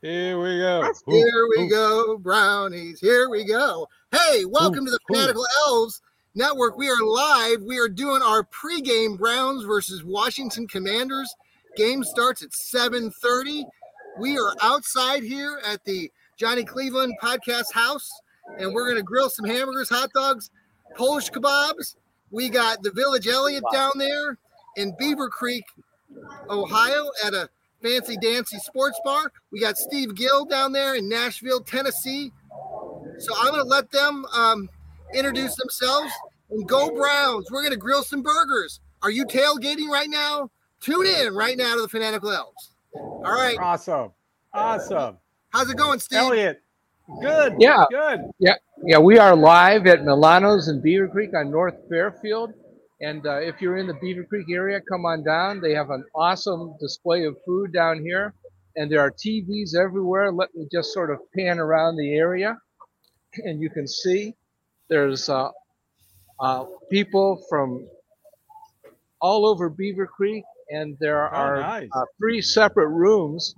Here we go. Here we go, brownies. Here we go. Hey, welcome to the Fanatical Elves Network. We are live. We are doing our pregame Browns versus Washington Commanders. Game starts at 7:30. We are outside here at the Johnny Cleveland Podcast House, and we're gonna grill some hamburgers, hot dogs, Polish kebabs. We got the Village Elliott down there in Beaver Creek, Ohio, at a fancy dancy sports bar. We got Steve Gill down there in Nashville, Tennessee. So I'm going to let them um, introduce themselves and go Browns. We're going to grill some burgers. Are you tailgating right now? Tune in right now to the Fanatical Elves. All right. Awesome. Awesome. How's it going, Steve? Elliot. Good. Yeah. Good. Yeah, yeah, we are live at Milano's in Beaver Creek on North Fairfield. And uh, if you're in the Beaver Creek area, come on down. They have an awesome display of food down here, and there are TVs everywhere. Let me just sort of pan around the area, and you can see there's uh, uh, people from all over Beaver Creek, and there Oh, are nice. uh, three separate rooms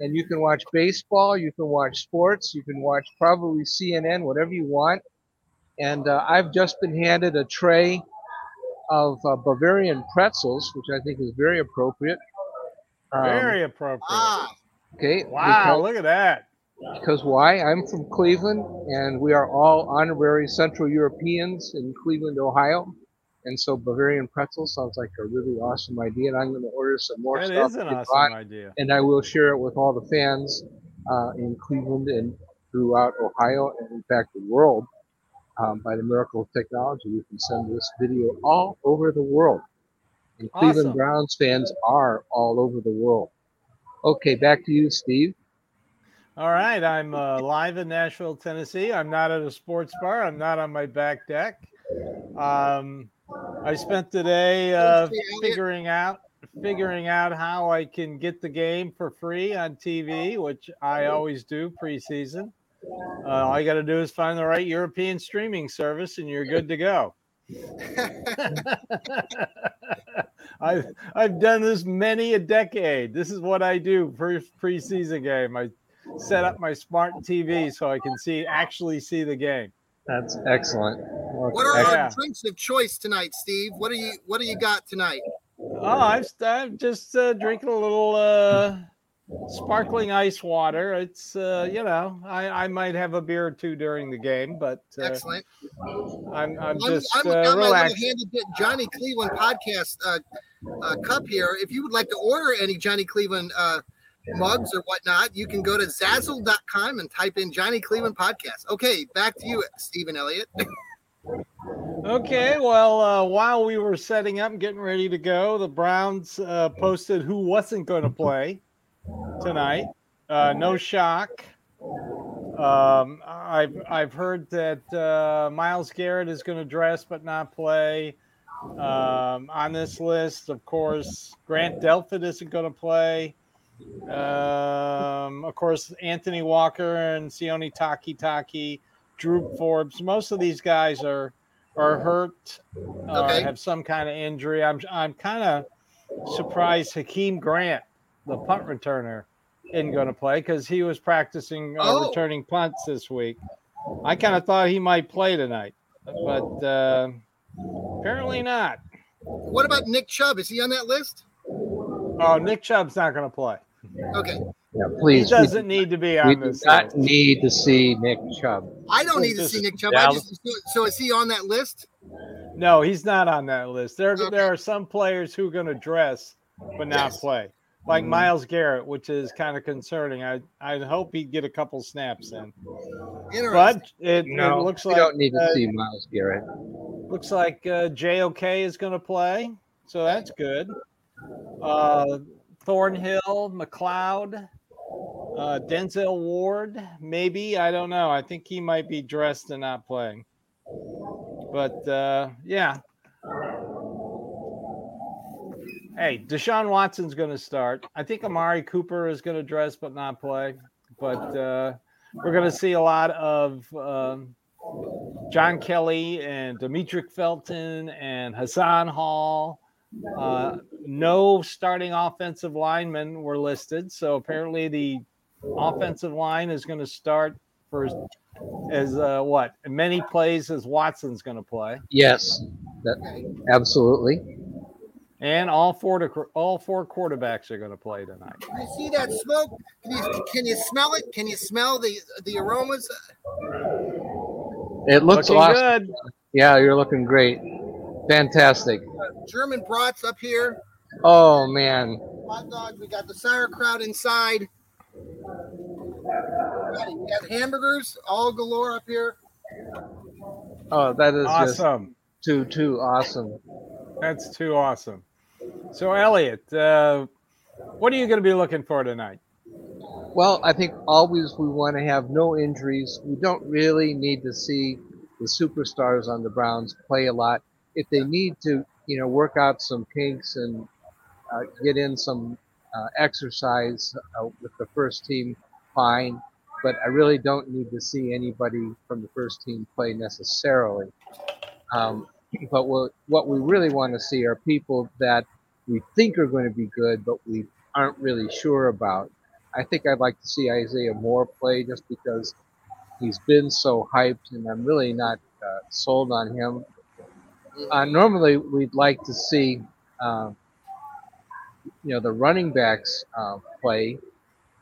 and you can watch baseball, you can watch sports, you can watch probably CNN, whatever you want. And uh, I've just been handed a tray of uh, Bavarian pretzels, which I think is very appropriate. Um, Very appropriate. Ah, okay. wow. because- Look at that. because why? I'm from Cleveland, and we are all honorary Central Europeans in Cleveland, Ohio. And so Bavarian pretzel sounds like a really awesome idea, and I'm going to order some more That stuff. is an awesome buy, idea. And I will share it with all the fans uh, in Cleveland and throughout Ohio, and in fact the world. Um, by the miracle of technology, you can send this video all over the world. And Cleveland Awesome. Browns fans are all over the world. Okay, back to you, Steve. All right. I'm uh, live in Nashville, Tennessee. I'm not at a sports bar. I'm not on my back deck. Um, I spent today uh, figuring out figuring out how I can get the game for free on TV, which I always do preseason. Uh, all you got to do is find the right European streaming service, and you're good to go. I've I've done this many a decade. This is what I do for preseason game. I set up my smart TV so I can see actually see the game. That's excellent. what are Yeah. our drinks of choice tonight, Steve? What do you What do you got tonight? Oh, I've, I'm just uh, drinking a little uh, sparkling ice water. It's uh, you know I, I might have a beer or two during the game, but uh, Excellent. I'm I'm I'm, just I'm uh, got my relaxed. little handy Johnny Cleveland podcast uh, uh, cup here. If you would like to order any Johnny Cleveland uh, mugs or whatnot, you can go to zazzle.com and type in Johnny Cleveland podcast. Okay, back to you, Stephen Elliott. Okay, well, uh, while we were setting up and getting ready to go, the Browns uh, posted who wasn't going to play tonight. Uh, no shock. Um, I've I've heard that uh, Myles Garrett is going to dress but not play. Um, on this list, of course, Grant Delpit isn't going to play. Um, of course, Anthony Walker and Sione Takitaki, Drew Forbes. Most of these guys are are hurt or Okay. have some kind of injury. I'm I'm kind of surprised Jakeem Grant, the punt returner, isn't going to play because he was practicing uh, Oh. returning punts this week. I kind of thought he might play tonight, but uh, apparently not. What about Nick Chubb? Is he on that list? Oh, Nick Chubb's not going to play. Okay. Yeah, please. he doesn't need to be on We do this not list. need to see Nick Chubb. I don't need to see Nick Chubb. I just, so is he on that list? No, he's not on that list. There, Okay. there are some players who are going to dress but not Yes. play, like Myles Garrett, which is kind of concerning. I, I hope he'd get a couple snaps in, Interesting. but it, No, it looks we like don't need to uh, see Myles Garrett. looks like uh, JOK is going to play, so that's good. Uh, Thornhill, McLeod, uh, Denzel Ward, maybe I don't know. I think he might be dressed and not playing. But uh, yeah. Hey, Deshaun Watson's going to start. I think Amari Cooper is going to dress but not play. But uh, we're going to see a lot of um, John Kelly and Demetric Felton and Hassan Hall. Uh, no starting offensive linemen were listed, so apparently the offensive line is going to start for as uh, what many plays as Watson's going to play, Yes, that, absolutely. And all four to, all four quarterbacks are going to play tonight. Can you see that smoke? Can you, can you smell it? Can you smell the the aromas? It looks Looking awesome. good. Yeah, you're looking great. Fantastic. German brats up here. Oh man. Hot dogs. We got the sauerkraut inside. We got hamburgers all galore up here. Oh, that is just Awesome. too too awesome. That's too awesome. So Elliot, uh, what are you going to be looking for tonight? Well, I think always we want to have no injuries. We don't really need to see the superstars on the Browns play a lot. If they need to, you know, work out some kinks and uh, get in some uh, exercise uh, with the first team, fine. But I really don't need to see anybody from the first team play necessarily. Um, but what what we really want to see are people that we think are going to be good, but we aren't really sure about. I think I'd like to see Isaiah Moore play just because he's been so hyped, and I'm really not uh, sold on him. Uh, normally, we'd like to see, uh, you know, the running backs uh, play,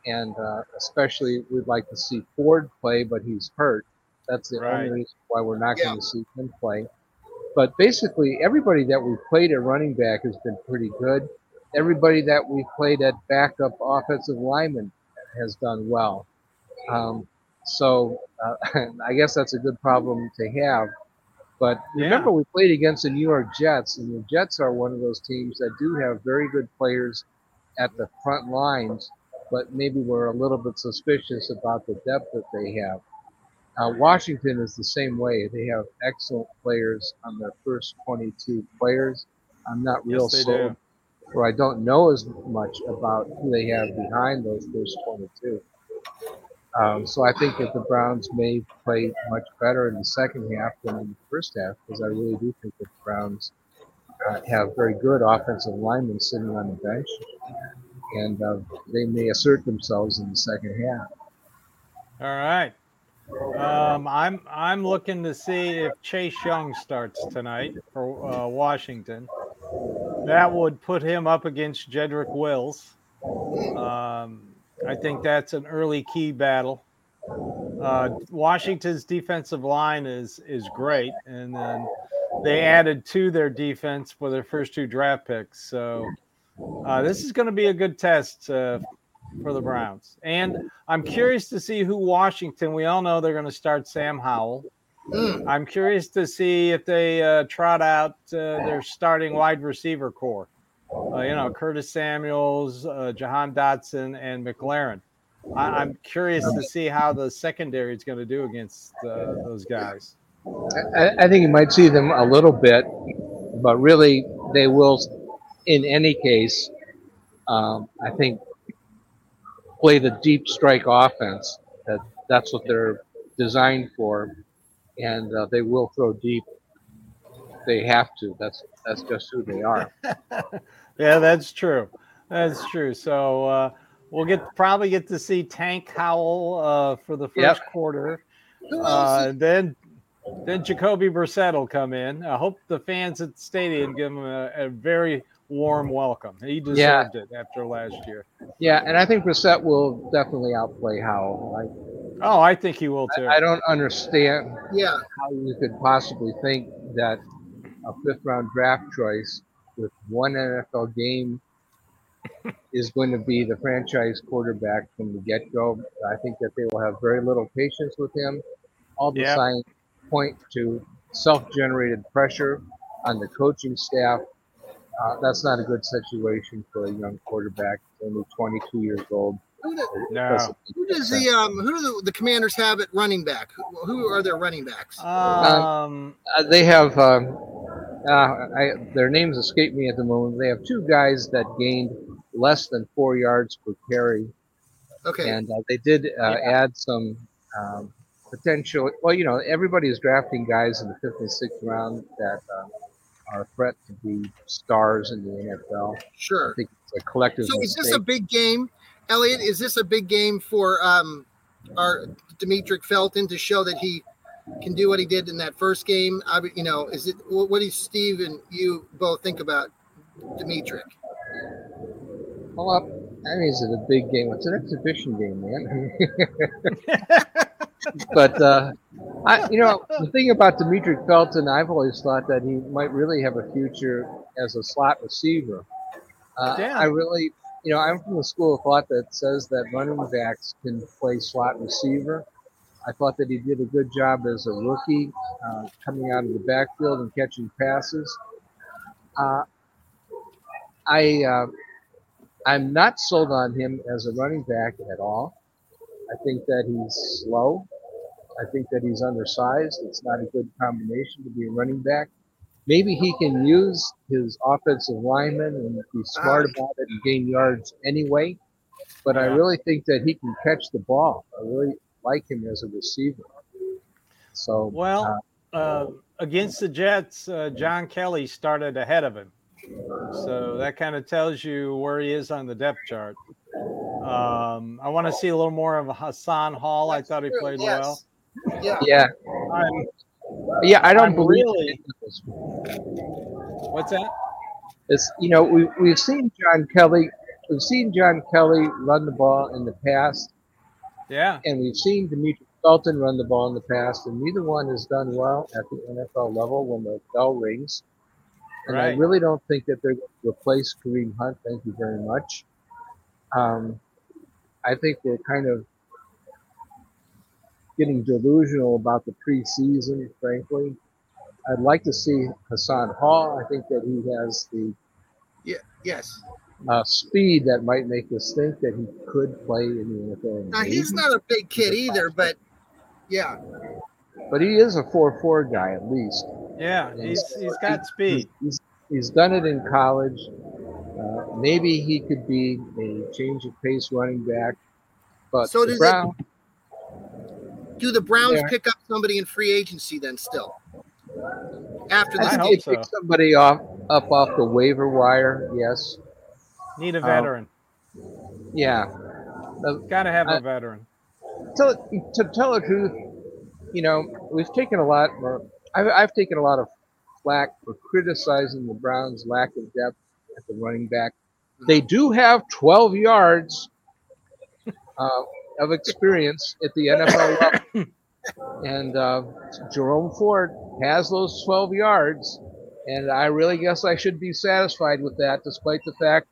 and uh, especially we'd like to see Ford play, but he's hurt. That's the Right. only reason why we're not Yeah. going to see him play. But basically, everybody that we've played at running back has been pretty good. Everybody that we've played at backup offensive lineman has done well. Um, so uh, I guess that's a good problem to have. But Yeah. remember, we played against the New York Jets, and the Jets are one of those teams that do have very good players at the front lines, but maybe we're a little bit suspicious about the depth that they have. Uh, Washington is the same way. They have excellent players on their first 22 players. I'm not real Yes, sold, or I don't know as much about who they have behind those first 22. Um, so I think that the Browns may play much better in the second half than in the first half because I really do think that the Browns uh, have very good offensive linemen sitting on the bench, and uh, they may assert themselves in the second half. All right. Um, I'm I'm looking to see if Chase Young starts tonight for uh, Washington. That would put him up against Jedrick Wills. Um, I think that's an early key battle. Uh, Washington's defensive line is is great, and then they added to their defense for their first two draft picks. So uh, this is going to be a good test for the Browns. And I'm curious to see who Washington. We all know they're going to start Sam Howell. Mm. I'm curious to see if they uh, trot out uh, their starting wide receiver core. Uh, you know, Curtis Samuels, uh, Jahan Dotson, and McLaurin. I- I'm curious to see how the secondary is going to do against uh, those guys. I, I think you might see them a little bit, but really they will, in any case, um, I think, play the deep strike offense. That that's what they're designed for, and uh, they will throw deep. They have to. That's that's just who they are. Yeah, that's true. That's true. So uh, we'll get probably get to see Tank Howell uh, for the first Yep. quarter. Uh, and then then Jacoby Brissett will come in. I hope the fans at the stadium give him a, a very warm welcome. He deserved it after last year. Yeah, and I think Brissett will definitely outplay Howell. I, Oh, I think he will too. I, I don't understand yeah. how you could possibly think that a fifth round draft choice with one NFL game is going to be the franchise quarterback from the get go. I think that they will have very little patience with him. All the Yep. signs point to self generated pressure on the coaching staff. Uh, that's not a good situation for a young quarterback, only 22 years old. Who, do, No. who does the um who do the, the commanders have at running back? Who, who are their running backs? Um, Uh, they have um, uh, I, their names escape me at the moment. They have two guys that gained less than four yards per carry, okay. and uh, they did uh, add some um, potential. Well, you know, everybody is drafting guys in the fifth and sixth round that uh, are a threat to be stars in the NFL. I Sure. think it's a collective So is this a big game, Elliot? Is this a big game for um our Demetric Felton to show that he can do what he did in that first game? I, mean, you know, is it what, what do Steve and you both think about Demetric? Well, up. I mean, is it a big game? It's an exhibition game, man. but uh, I, you know, the thing about Demetric Felton, I've always thought that he might really have a future as a slot receiver. Uh, Yeah. I really, you know, I'm from the school of thought that says that running backs can play slot receiver. I thought that he did a good job as a rookie, uh, coming out of the backfield and catching passes. Uh, I uh, I'm not sold on him as a running back at all. I think that he's slow. I think that he's undersized. It's not a good combination to be a running back. Maybe he can use his offensive lineman and be smart about it and gain yards anyway. But I really think that he can catch the ball. I really like him as a receiver. So well, uh, against the Jets, uh, John Kelly started ahead of him. So that kind of tells you where he is on the depth chart. Um, I want to see a little more of Hassan Hall. I thought he True, played yes. well. Yeah. yeah, I'm, yeah, I don't I'm believe really- what's that? It's you know we we've seen John Kelly, we've seen John Kelly run the ball in the past, Yeah. and we've seen Demetric Felton run the ball in the past, and neither one has done well at the NFL level when the bell rings. And I really don't think that they're going to replace Kareem Hunt. Thank you very much. Um, I think we're kind of getting delusional about the preseason, frankly. I'd like to see Hassan Hall. I think that he has the Yeah. Yes. uh, speed that might make us think that he could play in the NFL. Now he's not a big kid either, but yeah. but he is a four-four guy at least. Yeah. He's he's got speed. He's, he's done it in college. Uh, maybe he could be a change of pace running back. But So the does it- Brown, Do the Browns Yeah. pick up somebody in free agency then still? After this I they so. pick somebody off up off the waiver wire. Yes, Need a Um, veteran. yeah. Uh, Got to have a veteran. to, to tell the truth, you know, we've taken a lot, or I've, I've taken a lot of flack for criticizing the Browns' lack of depth at the running back. They do have 12 yards uh, of experience at the NFL level. And uh, Jerome Ford has those 12 yards. And I really guess I should be satisfied with that, despite the fact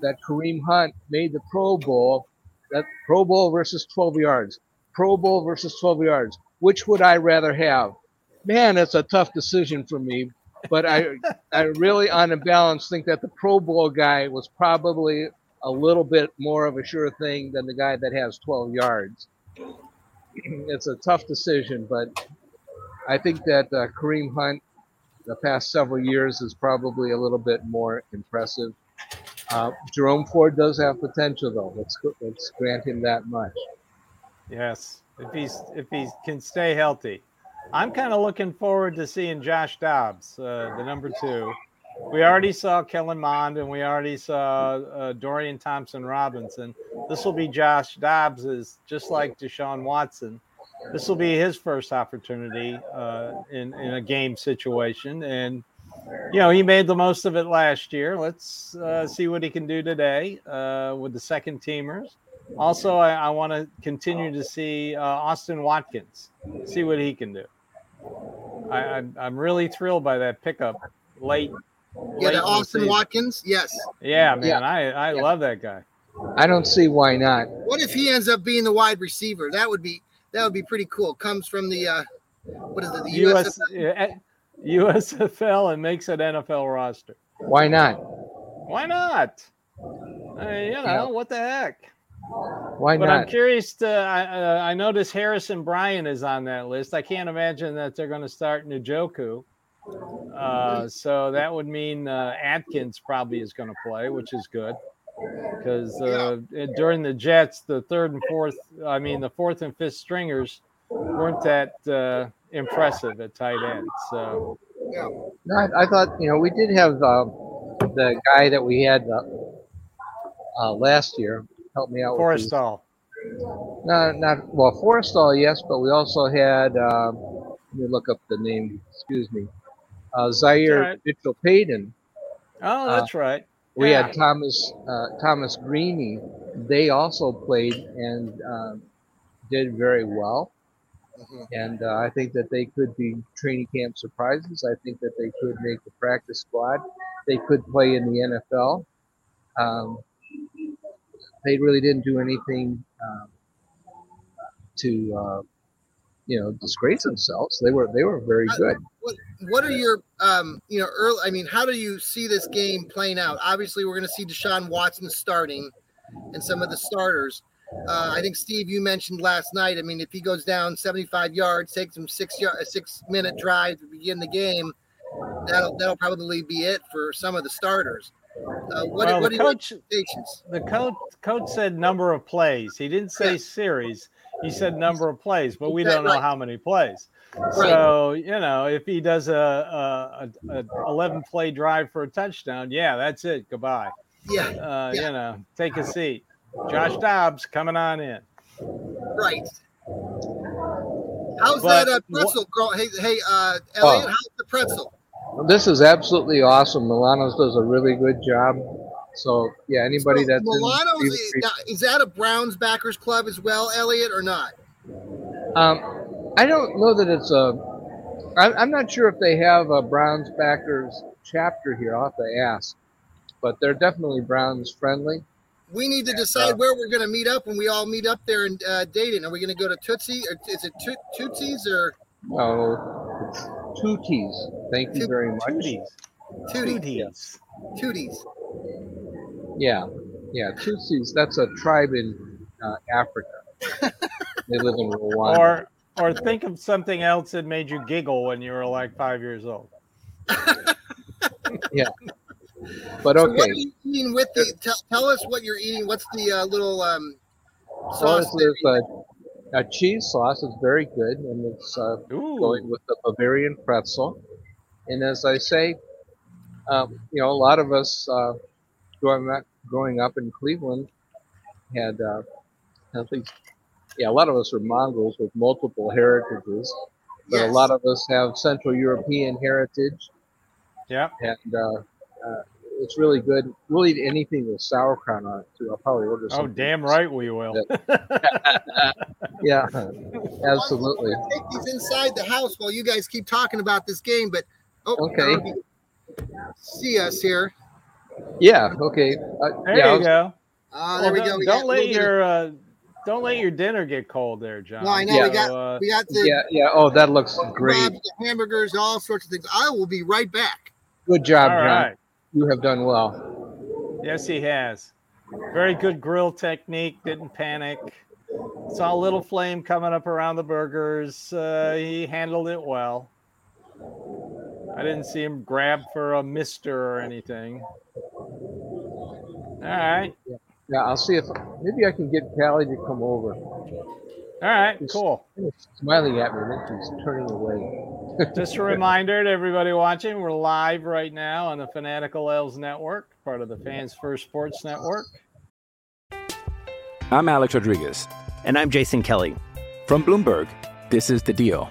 that Kareem Hunt made the Pro Bowl that Pro Bowl versus 12 yards, Pro Bowl versus 12 yards. Which would I rather have? Man, that's a tough decision for me. But I, I really, on a balance, think that the Pro Bowl guy was probably a little bit more of a sure thing than the guy that has 12 yards. it's a tough decision, but I think that uh, Kareem Hunt, the past several years, is probably a little bit more impressive. Uh, Jerome Ford does have potential, though. Let's let's grant him that much. Yes, if he's if he can stay healthy, I'm kind of looking forward to seeing Josh Dobbs, uh, the number two. We already saw Kellen Mond and we already saw uh, Dorian Thompson Robinson. This will be Josh Dobbs, just like Deshaun Watson. This will be his first opportunity uh, in in a game situation, and you know, he made the most of it last year. Let's uh, see what he can do today uh, with the second teamers. Also, I, I want to continue to see uh, Austin Watkins, see what he can do. I'm I, am really thrilled by that pickup late. Yeah, late Austin Watkins. Yes. Yeah, man, yeah. I I yeah. love that guy. I don't see why not. What if he ends up being the wide receiver? That would be that would be pretty cool. Comes from the uh, what is it? The US, US USFL and makes an NFL roster. Why not? Why not? Uh, you know what the heck? Why but not? I'm curious to. I, uh, I noticed Harrison Bryant is on that list. I can't imagine that they're going to start Njoku. Uh, so that would mean uh, Akins probably is going to play, which is good because uh, during the Jets, the third and fourth, I mean the fourth and fifth stringers weren't that uh, impressive at tight end. So, yeah. No, I, I, thought you know we did have uh, the guy that we had uh, uh last year help me out. Forristall. No, not well. Forristall, yes, but we also had. Um, let me look up the name. Excuse me. Uh, Zaire right. Mitchell-Paden. Oh, that's right. We yeah. had Thomas Thomas Greaney. They also played and um, did very well. Mm-hmm. And uh, I think that they could be training camp surprises. I think that they could make the practice squad. They could play in the NFL. Um, they really didn't do anything um, to, uh, you know, disgrace themselves. They were they were very good. What, are your, um, you know, early? I mean, how do you see this game playing out? Obviously, we're going to see Deshaun Watson starting, and some of the starters. Uh, I think Steve, you mentioned last night. I mean, if he goes down 75 yards, takes him six a six minute drive to begin the game, that'll that'll probably be it for some of the starters. Uh, what, well, what the coach, the coach coach said number of plays. He didn't say yeah. series. He said number of plays, but we don't know how many plays. So you know, if he does a, a, a, 11 play drive for a touchdown, yeah, that's it. Goodbye. Yeah. Uh, yeah. You know, take a seat. Josh Dobbs coming on in. Right. How's but, that uh, pretzel, girl? Hey, hey, uh, Elliot, oh. how's the pretzel? This is absolutely awesome. Milano's does a really good job. So yeah, anybody so, that's Milano's is, is that a Browns backers club as well, Elliot, or not? Um, I don't know that it's a. I'm not sure if they have a Browns backers chapter here. I'll have to ask, but they're definitely Browns friendly we need to decide where we're going to meet up when we all meet up there in uh, Dayton. Are we going to go to Tootsie or is it to- Tootsie's or? Oh, it's Tooties. Thank you very much. Tooties. Tooties. Tooties. Yeah, yeah. Tootsies. That's a tribe in uh, Africa. they live in Rwanda. Or, or think of something else that made you giggle when you were like five years old. yeah. But okay. So what are you eating with the? Tell, tell us what you're eating. What's the uh, little um, sauce? Well, there's a, a, cheese sauce. It's very good, and it's uh, going with the Bavarian pretzel. And as I say, um, you know, a lot of us uh, growing up, growing up in Cleveland had uh, at least, yeah, a lot of us are Mongols with multiple heritages, but yes. a lot of us have Central European heritage. Yeah. And uh, uh, it's really good. We'll eat anything with sauerkraut on it too. I'll probably order some. Oh, damn right we will. yeah, absolutely. Take these inside the house while you guys keep talking about this game. But oh, okay. See us here. Yeah. Okay. Uh, there yeah, you was, go. Uh, there Well, we go. don't, We don't got let little of- your uh, don't let your dinner get cold there, John. No, I know Yeah. we got uh, we got the Yeah, yeah. Oh, that looks great. kebabs, hamburgers, all sorts of things. I will be right back. Good job, all John. right. You have done well. Yes, he has. Very good grill technique. Didn't panic. Saw a little flame coming up around the burgers. Uh, he handled it well. I didn't see him grab for a mister or anything. All right. Yeah, I'll see if maybe I can get Callie to come over. All right. Cool. She's smiling at me, and then she's turning away. Just a reminder to everybody watching, we're live right now on the Fanatical Elves Network, part of the Fans First Sports Network. I'm Alex Rodriguez. And I'm Jason Kelly. From Bloomberg, this is The Deal.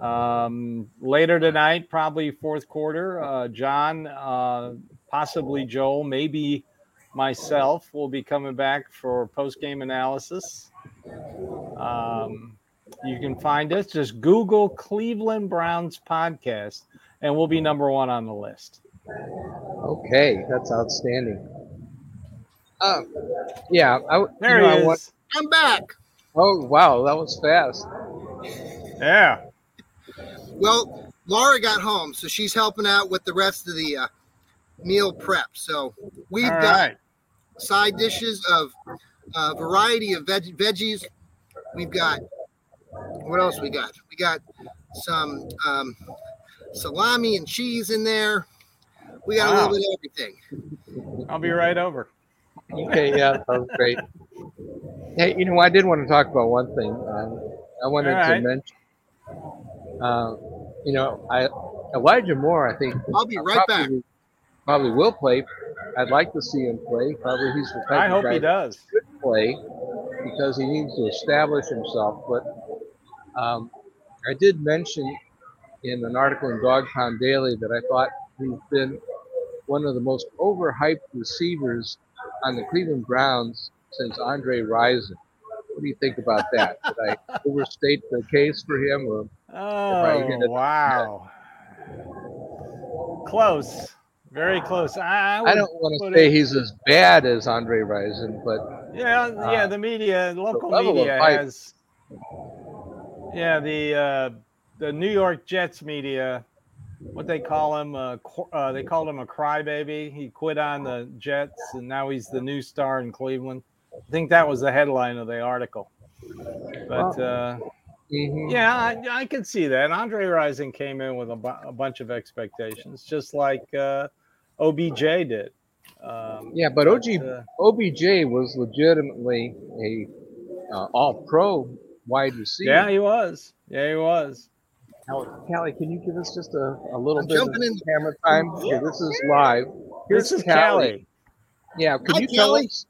Um, later tonight, probably fourth quarter, uh, John, uh, possibly Joel, maybe myself will be coming back for post game analysis. Um, you can find us just Google Cleveland Browns podcast, and we'll be number one on the list. Okay, that's outstanding. Um, yeah, I, There you know, he I is. want- I'm back. oh wow, that was fast. Yeah. Well, Laura got home, so she's helping out with the rest of the uh, meal prep. So we've All got right. side dishes of a variety of veg- veggies. We've got what else we got? We got some um, salami and cheese in there. We got a little bit of everything. I'll be right over. Okay, yeah, that was great. Hey, you know, I did want to talk about one thing. Um, I wanted All right. to mention, uh, you know, I Elijah Moore. I think I'll be right back. probably, Probably will play. I'd like to see him play. Probably he's the type I of hope guy he does. should play because he needs to establish himself. But um, I did mention in an article in Dog Pound Daily that I thought he's been one of the most overhyped receivers on the Cleveland Browns since Andre Rison. What do you think about that? Did I overstate the case for him, or I hit Oh wow! Close, very close. I, I don't want to say it- he's as bad as Andre Rison, but Yeah, yeah. uh, The media, local of media has. Yeah, the uh, the New York Jets media, what they call him, uh, uh, they called him a crybaby. He quit on the Jets, and now he's the new star in Cleveland. I think that was the headline of the article. But mhm. yeah, I, I can see that. Andre Rison came in with a, bu- a bunch of expectations, just like uh, OBJ did. Um, yeah, but OG uh, OBJ was legitimately a uh, All Pro wide receiver. yeah, he was. Yeah, he was. Now, Callie, can you give us just a, a little I'm bit of jumping in. camera time? Okay, this is live. This is Callie. Yeah, could Hi, you tell us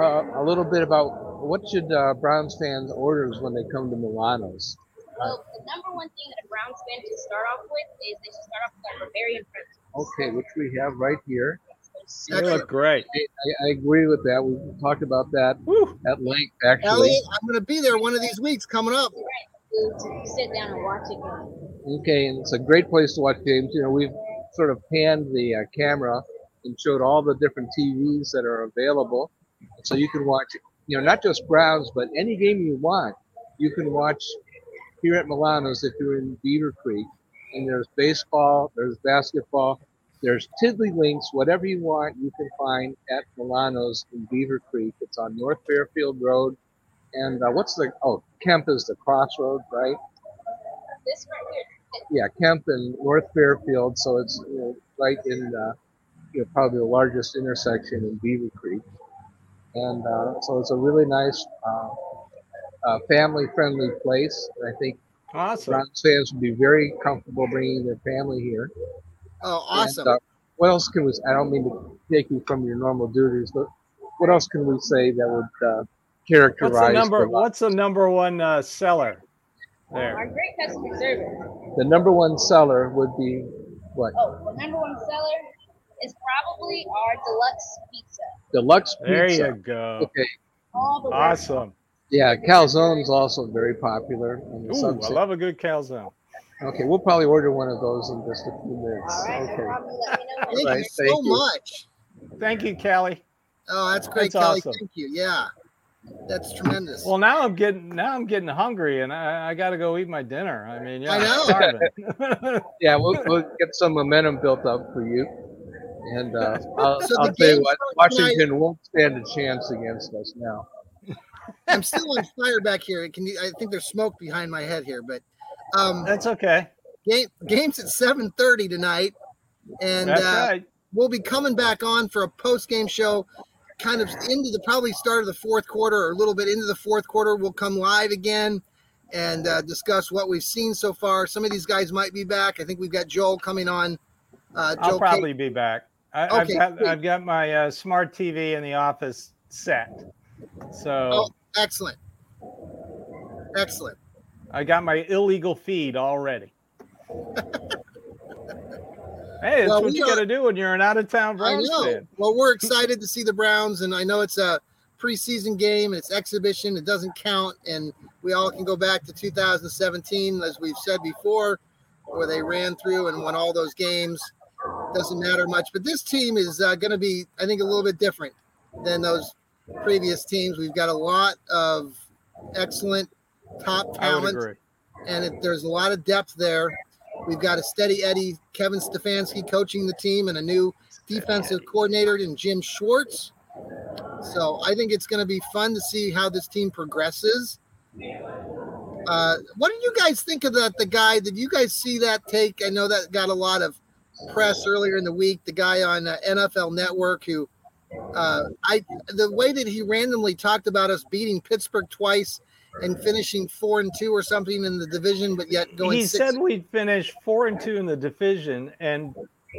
uh, a little bit about what should uh, Browns fans order when they come to Milano's? Well, the number one thing that a Browns fan should start off with is they should start off with our Bavarian pretzels. Okay, which we have right here. Those They look great. I, I agree with that. We talked about that at length, actually. Elliot, I'm going to be there one of these weeks coming up. To sit down and watch it. Okay, and it's a great place to watch games. You know, we've sort of panned the uh, camera and showed all the different TVs that are available, so you can watch. You know, not just Browns, but any game you want, you can watch here at Milano's if you're in Beaver Creek. And there's baseball, there's basketball, there's tiddlywinks, whatever you want, you can find at Milano's in Beaver Creek. It's on North Fairfield Road. And uh, what's the, oh, Kemp is the crossroads, right? This right here. Yeah, Kemp and North Fairfield. So it's you know, right in, uh, you know, probably the largest intersection in Beaver Creek. And uh, so it's a really nice, uh, uh, family friendly place. And I think Awesome. Browns fans would be very comfortable bringing their family here. Oh, awesome. And, uh, what else can we? I don't mean to take you from your normal duties, but what else can we say that would uh, characterize? What's the number? the- What's the number one uh, seller there? Our great customer service. The number one seller would be what? Oh, the number one seller is probably our deluxe pizza. Deluxe pizza. There pizza. you go. Okay. All the way. Awesome. Yeah, calzone's also very popular. on the Ooh, I love a good calzone. Okay, we'll probably order one of those in just a few minutes. All right, okay. problem. Let me know when Thank Right, you so thank you. much. Thank you, Callie. Oh, that's great, That's Kelly. awesome. Thank you. Yeah, that's tremendous. Well, now I'm getting now I'm getting hungry, and I, I got to go eat my dinner. I mean, yeah, I know. Yeah, we'll, we'll get some momentum built up for you. And uh, I'll, So I'll tell you what, starts tonight- Washington won't stand a chance against us now. I'm still on fire back here. Can you? I think there's smoke behind my head here, but um, That's okay. game games at 7:30 tonight, and That's uh, right. we'll be coming back on for a post game show, kind of into the probably start of the fourth quarter or a little bit into the fourth quarter. We'll come live again and uh, discuss what we've seen so far. Some of these guys might be back. I think we've got Joel coming on. Uh, I'll Joe probably be back. I, Okay, I've got. I've got my uh, smart TV in the office set, so Oh, excellent, excellent. I got my illegal feed already. hey, that's Well, what you got to do when you're an out of town I Browns know. fan. Well, we're excited to see the Browns, and I know it's a preseason game. It's exhibition. It doesn't count, and we all can go back to 2017, as we've said before, where they ran through and won all those games. Doesn't matter much, but this team is uh, going to be, I think, a little bit different than those previous teams. We've got a lot of excellent top talent and it, there's a lot of depth there. We've got a steady Eddie, Kevin Stefanski coaching the team, and a new defensive coordinator in Jim Schwartz. So I think it's going to be fun to see how this team progresses. Uh, what did you guys think of that? The guy? Did you guys see that take? I know that got a lot of press earlier in the week. The guy on uh, NFL Network who, uh, I the way that he randomly talked about us beating Pittsburgh twice and finishing four and two or something in the division, but yet going. He six, said we'd finish four and two in the division and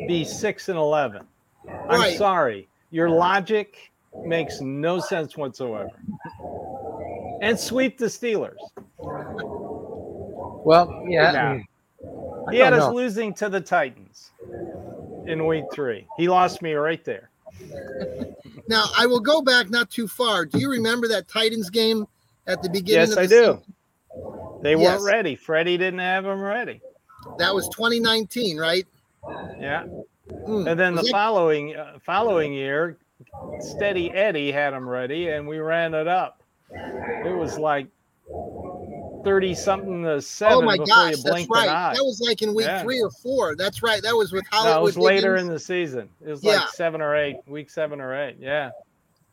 be six and eleven. I'm Right. sorry, your logic makes no sense whatsoever. And sweep the Steelers. Well, yeah. No. He had us know. losing to the Titans in week three. He lost me right there. Now I will go back not too far. Do you remember that Titans game at the beginning? Yes, of I the do. They Yes. weren't ready. Freddie didn't have them ready. That was 2019, right? Yeah. Hmm. And then the that- following uh, following year, Steady Eddie had them ready, and we ran it up. It was like thirty something to oh seven Oh my before gosh, you that's right. That was like in week Yeah. three or four. That's right. That was with No, Hollywood. it was later Higgins. in the season. It was Yeah. like seven or eight, week seven or eight. Yeah.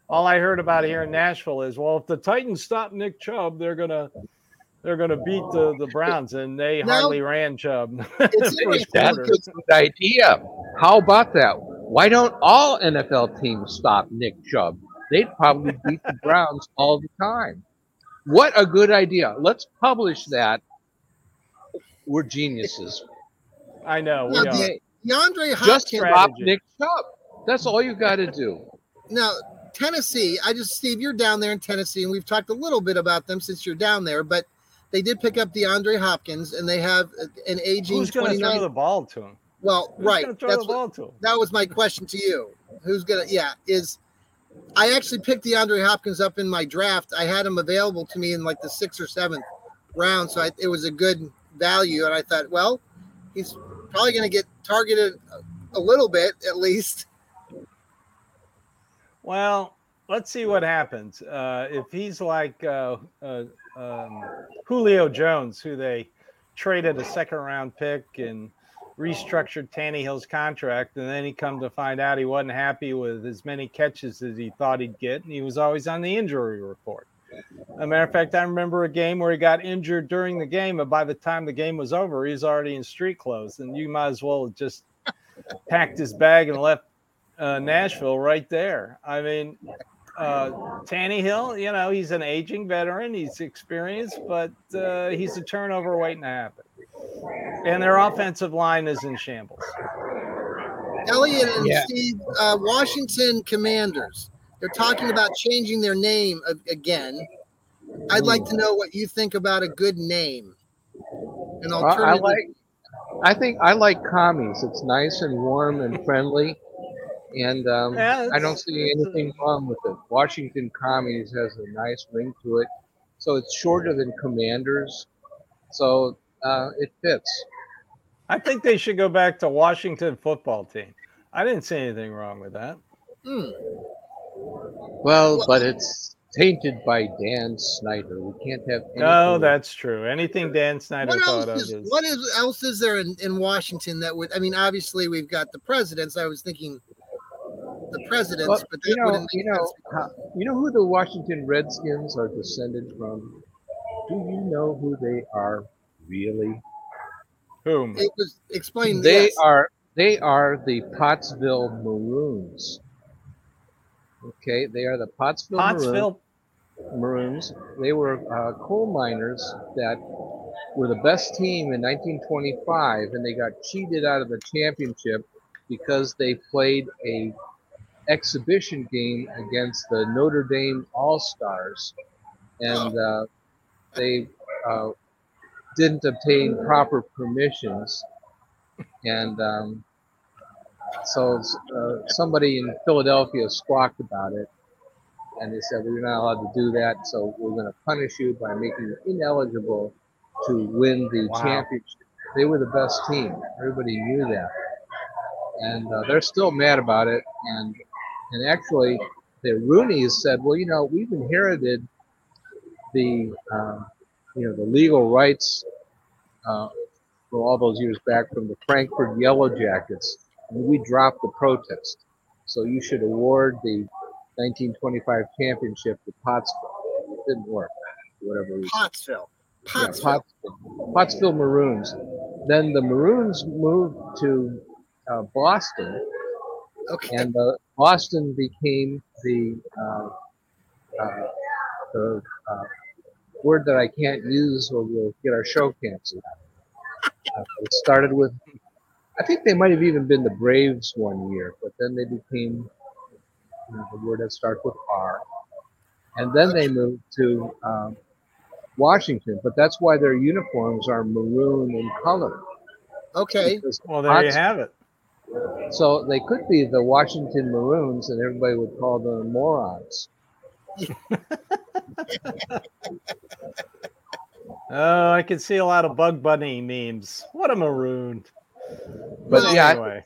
All I heard about here in Nashville is, well, if the Titans stop Nick Chubb, they're gonna they're gonna beat the, the Browns, and they No. hardly ran Chubb. It's First interesting quarter. That's a good idea. How about that? Why don't all NFL teams stop Nick Chubb? They'd probably beat the Browns all the time. What a good idea. Let's publish that. We're geniuses. I know. We Now, are. the- DeAndre Just Hopkins. stop Nick Chubb. That's all you got to do. Now, Tennessee, I just, Steve, you're down there in Tennessee, and we've talked a little bit about them since you're down there, but they did pick up DeAndre Hopkins, and they have an aging Who's going to throw the ball to him? well, Who's right. throw That's the what, ball to him? that was my question to you. who's gonna yeah is I actually picked DeAndre Hopkins up in my draft. I had him available to me in like the sixth or seventh round, so I, it was a good value. And I thought, well, he's probably going to get targeted a, little bit at least. Well, let's see what happens. Uh, if he's like uh, uh, um, Julio Jones, who they traded a second round pick and restructured Tannehill's contract, and then he come to find out he wasn't happy with as many catches as he thought he'd get, and he was always on the injury report. A matter of fact, I remember a game where he got injured during the game, and by the time the game was over, he was already in street clothes, and you might as well just packed his bag and left uh, Nashville right there. I mean, uh, Tannehill, you know, he's an aging veteran, he's experienced, but uh, he's a turnover waiting to happen. And their offensive line is in shambles. Elliot and Yeah. Steve, uh, Washington Commanders. They're talking about changing their name again. I'd like to know what you think about a good name. An Well, I like. I think I like commies. It's nice and warm and friendly, and um, Yeah, I don't see anything wrong with it. Washington commies has a nice ring to it, so it's shorter than Commanders, so uh, it fits. I think they should go back to Washington football team. I didn't see anything wrong with that. Hmm. Well, but it's tainted by Dan Snyder. We can't have. No, anything- that's true. Anything Dan Snyder What thought of else, is, is what is else is there in, in Washington that would? I mean, obviously we've got the presidents. I was thinking the presidents, Well, but that you know, wouldn't make you know, sense. you know who the Washington Redskins are descended from. Do you know who they are really? Whom? It was explain. They yes. are they are the Pottsville Maroons. Okay, they are the Pottsville Maroons. Pottsville. Maroons. They were uh, coal miners that were the best team in 1925, and they got cheated out of the championship because they played a exhibition game against the Notre Dame All Stars, and uh, they uh, didn't obtain proper permissions, and um, so uh, somebody in Philadelphia squawked about it, and they said we're not allowed to do that, so we're going to punish you by making you ineligible to win the Wow. championship. They were the best team. Everybody knew that, and uh, they're still mad about it. And and actually, the Rooney's said, well, you know, we've inherited the um, you know the legal rights uh, for all those years back from the Frankford Yellow Jackets, and we dropped the protest. So you should award the 1925 championship to Pottsville. It didn't work, whatever reason. Pottsville. Yeah, Pottsville. Pottsville. Pottsville Maroons. Then the Maroons moved to uh, Boston, Okay. and uh, Boston became the uh, uh, the uh, word that I can't use or we'll get our show canceled. Uh, it started with, I think they might have even been the Braves one year, but then they became you know, the word that starts with R. And then they moved to um, Washington, but that's why their uniforms are maroon in color. Okay. Well, there you have it. So they could be the Washington Maroons, and everybody would call them morons. Oh, I can see a lot of Bug Bunny memes. What a maroon. But But yeah, I- anyway,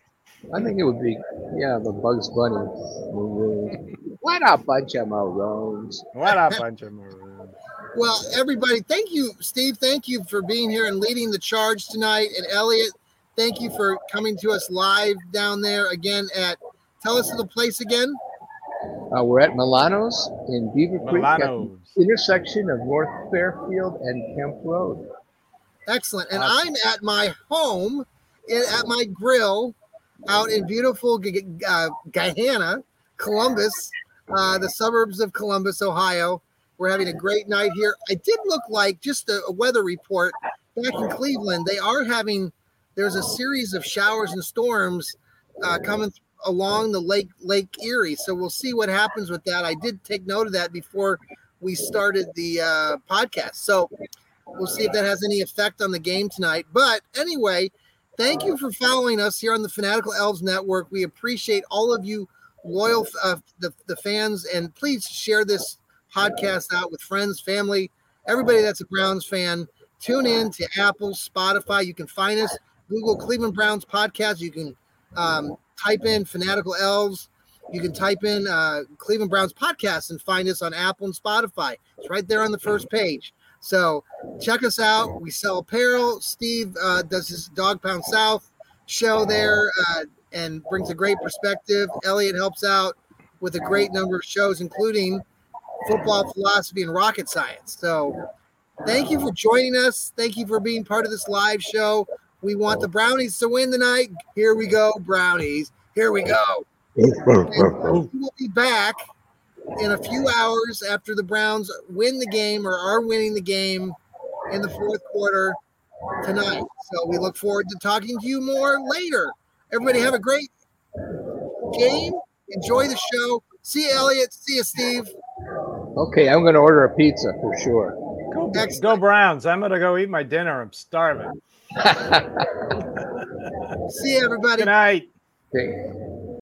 I think it would be, yeah, the Bugs Bunny maroon. what a bunch of maroons! what a bunch of maroons. Well, everybody, thank you, Steve. Thank you for being here and leading the charge tonight. And Elliot, thank you for coming to us live down there again at. Tell us the place again. Uh, we're at Milano's in Beavercreek at the intersection of North Fairfield and Kemp Road. Excellent. And I'm at my home, in, at my grill, out in beautiful G- G- uh, Gahanna, Columbus, uh, the suburbs of Columbus, Ohio. We're having a great night here. I did look like just a, a weather report back in Cleveland. They are having. There's a series of showers and storms uh, coming along the lake Lake Erie. So we'll see what happens with that. I did take note of that before we started the uh, podcast. So we'll see if that has any effect on the game tonight. But anyway, thank you for following us here on the Fanatical Elves Network. We appreciate all of you loyal uh, the the fans, and please share this podcast out with friends, family, everybody that's a Browns fan. Tune in to Apple, Spotify. You can find us. Google Cleveland Browns podcast. You can um, type in Fanatical Elves. You can type in uh, Cleveland Browns podcast and find us on Apple and Spotify. It's right there on the first page. So check us out. We sell apparel. Steve uh, does his Dog Pound South show there uh, and brings a great perspective. Elliot helps out with a great number of shows, including football philosophy and rocket science. So thank you for joining us. Thank you for being part of this live show. We want the oh. Brownies to win tonight. Here we go, Brownies. Here we go. And we'll be back in a few hours after the Browns win the game or are winning the game in the fourth quarter tonight. So we look forward to talking to you more later. Everybody have a great game. Enjoy the show. See you, Elliot. See you, Steve. Okay, I'm going to order a pizza for sure. Go, go Browns. I'm going to go eat my dinner. I'm starving. See everybody. Good night. Okay.